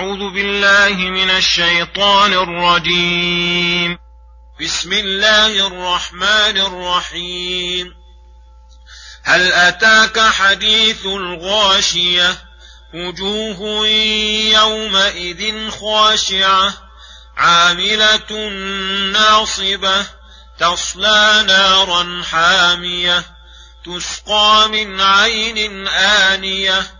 أعوذ بالله من الشيطان الرجيم. بسم الله الرحمن الرحيم. هل أتاك حديث الغاشية؟ وجوه يومئذ خاشعة عاملة ناصبة تصلى نارا حامية تسقى من عين آنية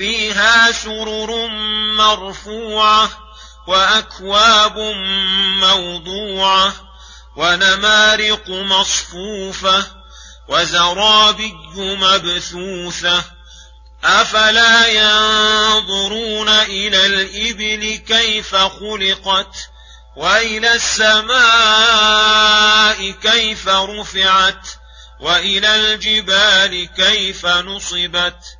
فيها سرر مرفوعة وأكواب موضوعة ونمارق مصفوفة وزرابي مبثوثة. أفلا ينظرون إلى الإبل كيف خلقت وإلى السماء كيف رفعت وإلى الجبال كيف نصبت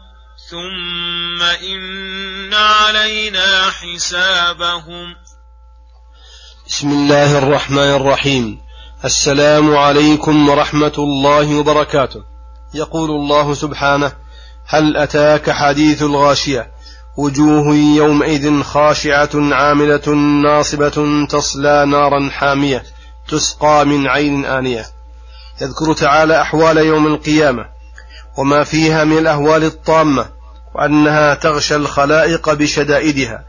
ثم إن علينا حسابهم بسم الله الرحمن الرحيم. السلام عليكم ورحمة الله وبركاته. يقول الله سبحانه هل أتاك حديث الغاشية؟ وجوه يومئذ خاشعة عاملة ناصبة تصلى نارا حامية تسقى من عين آنية. يذكر تعالى أحوال يوم القيامة وما فيها من الأهوال الطامة. وأنها تغشى الخلائق بشدائدها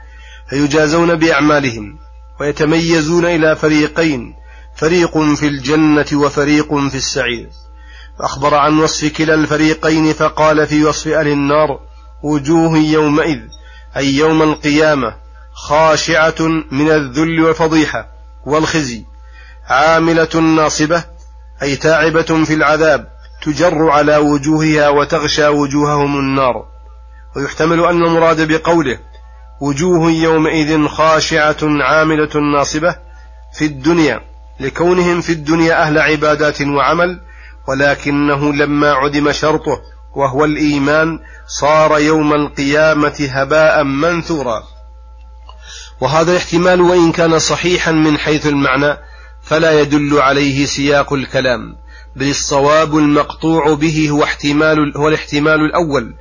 فيجازون بأعمالهم ويتميزون إلى فريقين فريق في الجنة وفريق في السعير. فأخبر عن وصف كلا الفريقين فقال في وصف أهل النار وجوه يومئذ أي يوم القيامة خاشعة من الذل والفضيحة والخزي عاملة ناصبة أي تاعبة في العذاب تجر على وجوهها وتغشى وجوههم النار. ويحتمل أن المراد بقوله وجوه يومئذ خاشعة عاملة ناصبة في الدنيا لكونهم في الدنيا أهل عبادات وعمل ولكنه لما عدم شرطه وهو الإيمان صار يوم القيامة هباء منثورا. وهذا الاحتمال وإن كان صحيحا من حيث المعنى فلا يدل عليه سياق الكلام بل الصواب المقطوع به هو احتمال هو الاحتمال الأول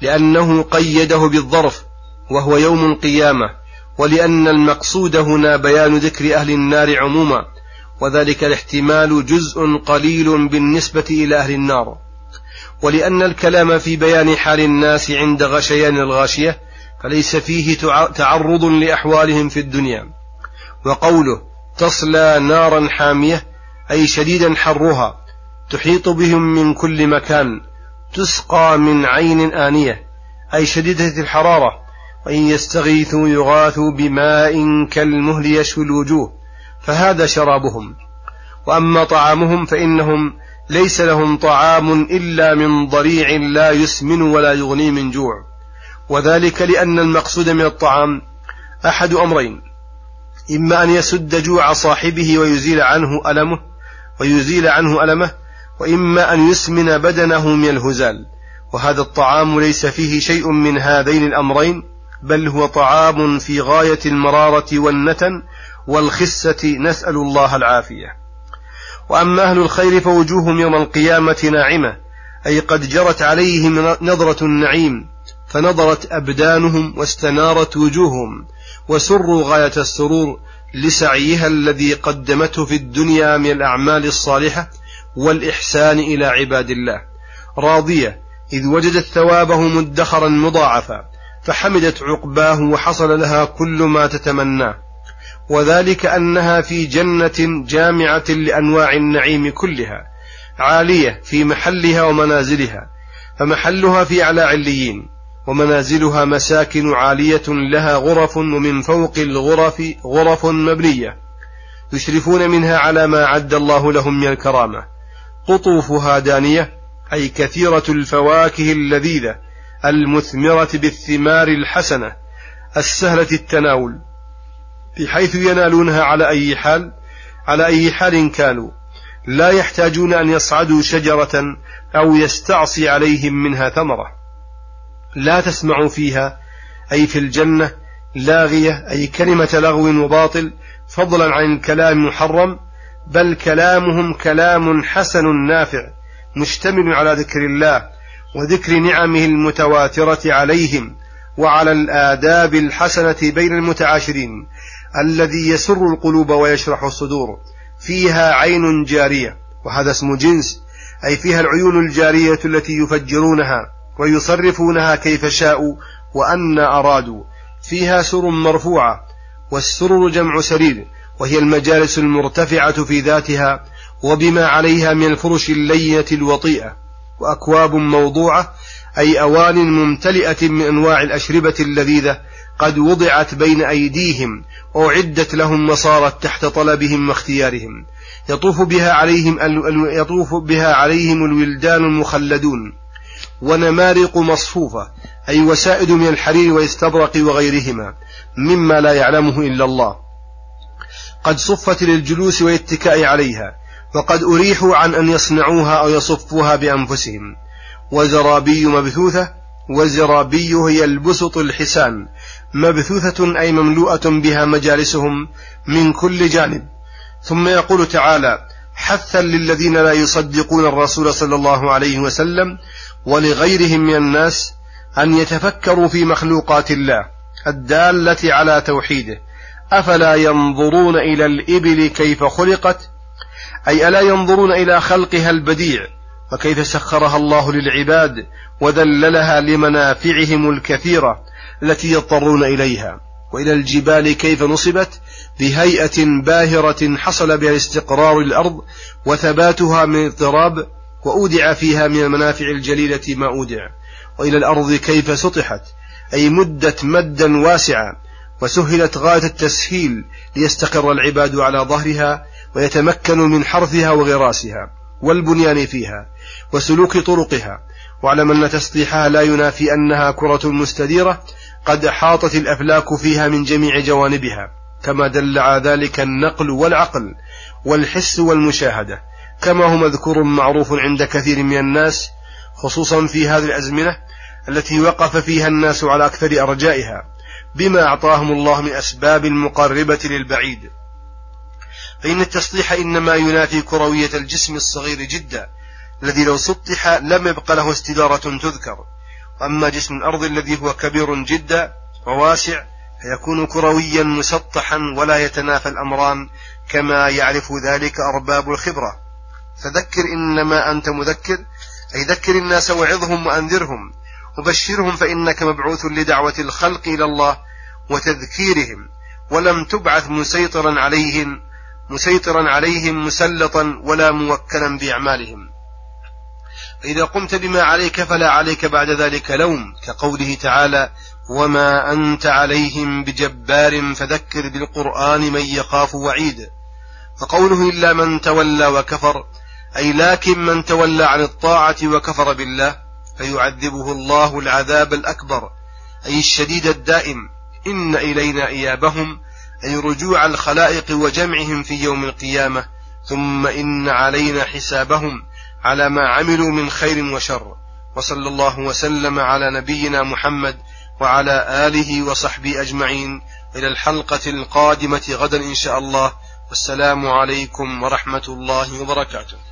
لأنه قيده بالظرف وهو يوم القيامة ولأن المقصود هنا بيان ذكر أهل النار عموما وذلك الاحتمال جزء قليل بالنسبة إلى أهل النار. ولأن الكلام في بيان حال الناس عند غشيان الغاشية فليس فيه تعرض لأحوالهم في الدنيا. وقوله تصلى نارا حامية أي شديدا حرها تحيط بهم من كل مكان تسقى من عين آنية أي شديدة الحرارة وإن يستغيثوا يغاثوا بماء كالمهل يشوي الوجوه فهذا شرابهم. وأما طعامهم فإنهم ليس لهم طعام إلا من ضريع لا يسمن ولا يغني من جوع. وذلك لأن المقصود من الطعام أحد أمرين إما أن يسد جوع صاحبه ويزيل عنه ألمه ويزيل عنه ألمه وإما أن يسمن بدنه من الهزال وهذا الطعام ليس فيه شيء من هذين الأمرين بل هو طعام في غاية المرارة والنتن والخسة نسأل الله العافية. وأما أهل الخير فوجوههم يوم القيامة ناعمة أي قد جرت عليهم نظرة النعيم فنظرت أبدانهم واستنارت وجوههم وسروا غاية السرور لسعيها الذي قدمته في الدنيا من الأعمال الصالحة والإحسان إلى عباد الله. راضية إذ وجدت ثوابه مدخرا مضاعفا فحمدت عقباه وحصل لها كل ما تتمناه وذلك أنها في جنة جامعة لأنواع النعيم كلها عالية في محلها ومنازلها فمحلها في أعلى عليين ومنازلها مساكن عالية لها غرف ومن فوق الغرف غرف مبنية يشرفون منها على ما عد الله لهم من الكرامة. قطوفها دانية أي كثيرة الفواكه اللذيذة المثمرة بالثمار الحسنة السهلة التناول بحيث ينالونها على أي حال على أي حال كانوا. لا يحتاجون أن يصعدوا شجرة أو يستعصي عليهم منها ثمرة. لا تسمع فيها أي في الجنة لاغية أي كلمة لغو وباطل فضلا عن الكلام المحرم بل كلامهم كلام حسن نافع مشتمل على ذكر الله وذكر نعمه المتواترة عليهم وعلى الآداب الحسنة بين المتعاشرين الذي يسر القلوب ويشرح الصدور. فيها عين جارية وهذا اسم جنس أي فيها العيون الجارية التي يفجرونها ويصرفونها كيف شاءوا وأن أرادوا. فيها سر مرفوعة والسرر جمع سرير وهي المجالس المرتفعة في ذاتها وبما عليها من الفرش اللينة الوطيئة وأكواب موضوعة أي أوان ممتلئة من أنواع الأشربة اللذيذة قد وضعت بين أيديهم وأعدت لهم وصارت تحت طلبهم واختيارهم. يطوف بها عليهم يطوف بها عليهم الولدان المخلدون. ونمارق مصفوفة أي وسائد من الحرير والاستبرق وغيرهما مما لا يعلمه إلا الله. قد صفت للجلوس والاتكاء عليها وقد أريحوا عن أن يصنعوها أو يصفوها بأنفسهم. وزرابي مبثوثة والزرابي هي البسط الحسان. مبثوثة أي مملوءة بها مجالسهم من كل جانب. ثم يقول تعالى حثا للذين لا يصدقون الرسول صلى الله عليه وسلم ولغيرهم من الناس أن يتفكروا في مخلوقات الله الدالة على توحيده أفلا ينظرون إلى الإبل كيف خلقت؟ أي ألا ينظرون إلى خلقها البديع؟ وكيف سخرها الله للعباد وذللها لمنافعهم الكثيرة التي يضطرون إليها؟ وإلى الجبال كيف نصبت؟ بهيئة باهرة حصل بها استقرار الأرض وثباتها من اضطراب وأودع فيها من المنافع الجليلة ما أودع. وإلى الأرض كيف سطحت؟ أي مدت مدا واسعا وسهلت غاية التسهيل ليستقر العباد على ظهرها ويتمكنوا من حرثها وغراسها والبنيان فيها وسلوك طرقها. واعلم أن تسطيحها لا ينافي أنها كرة مستديرة قد أحاطت الأفلاك فيها من جميع جوانبها. كما دل على ذلك النقل والعقل والحس والمشاهدة. كما هو مذكور معروف عند كثير من الناس خصوصا في هذه الأزمنة التي وقف فيها الناس على أكثر أرجائها. بما أعطاهم الله من أسباب المقربة للبعيد. فإن التسطيح إنما ينافي كروية الجسم الصغير جدا الذي لو سطح لم يبق له استدارة تذكر. وأما جسم الأرض الذي هو كبير جدا وواسع فيكون كرويا مسطحا ولا يتنافى الأمران كما يعرف ذلك أرباب الخبرة. فذكر إنما أنت مذكر أي ذكر الناس وعظهم وأنذرهم. وبشرهم فإنك مبعوث لدعوة الخلق إلى الله وتذكيرهم ولم تبعث مسيطرا عليهم مسيطرا عليهم مسلطا ولا موكلا بأعمالهم. فإذا قمت بما عليك فلا عليك بعد ذلك لوم كقوله تعالى وما أنت عليهم بجبار فذكر بالقرآن من يخاف وعيد. فقوله إلا من تولى وكفر أي لكن من تولى عن الطاعة وكفر بالله فيعذبه الله العذاب الأكبر أي الشديد الدائم. إن إلينا إيابهم أي رجوع الخلائق وجمعهم في يوم القيامة. ثم إن علينا حسابهم على ما عملوا من خير وشر. وصلى الله وسلم على نبينا محمد وعلى آله وصحبه أجمعين. إلى الحلقة القادمة غدا إن شاء الله. والسلام عليكم ورحمة الله وبركاته.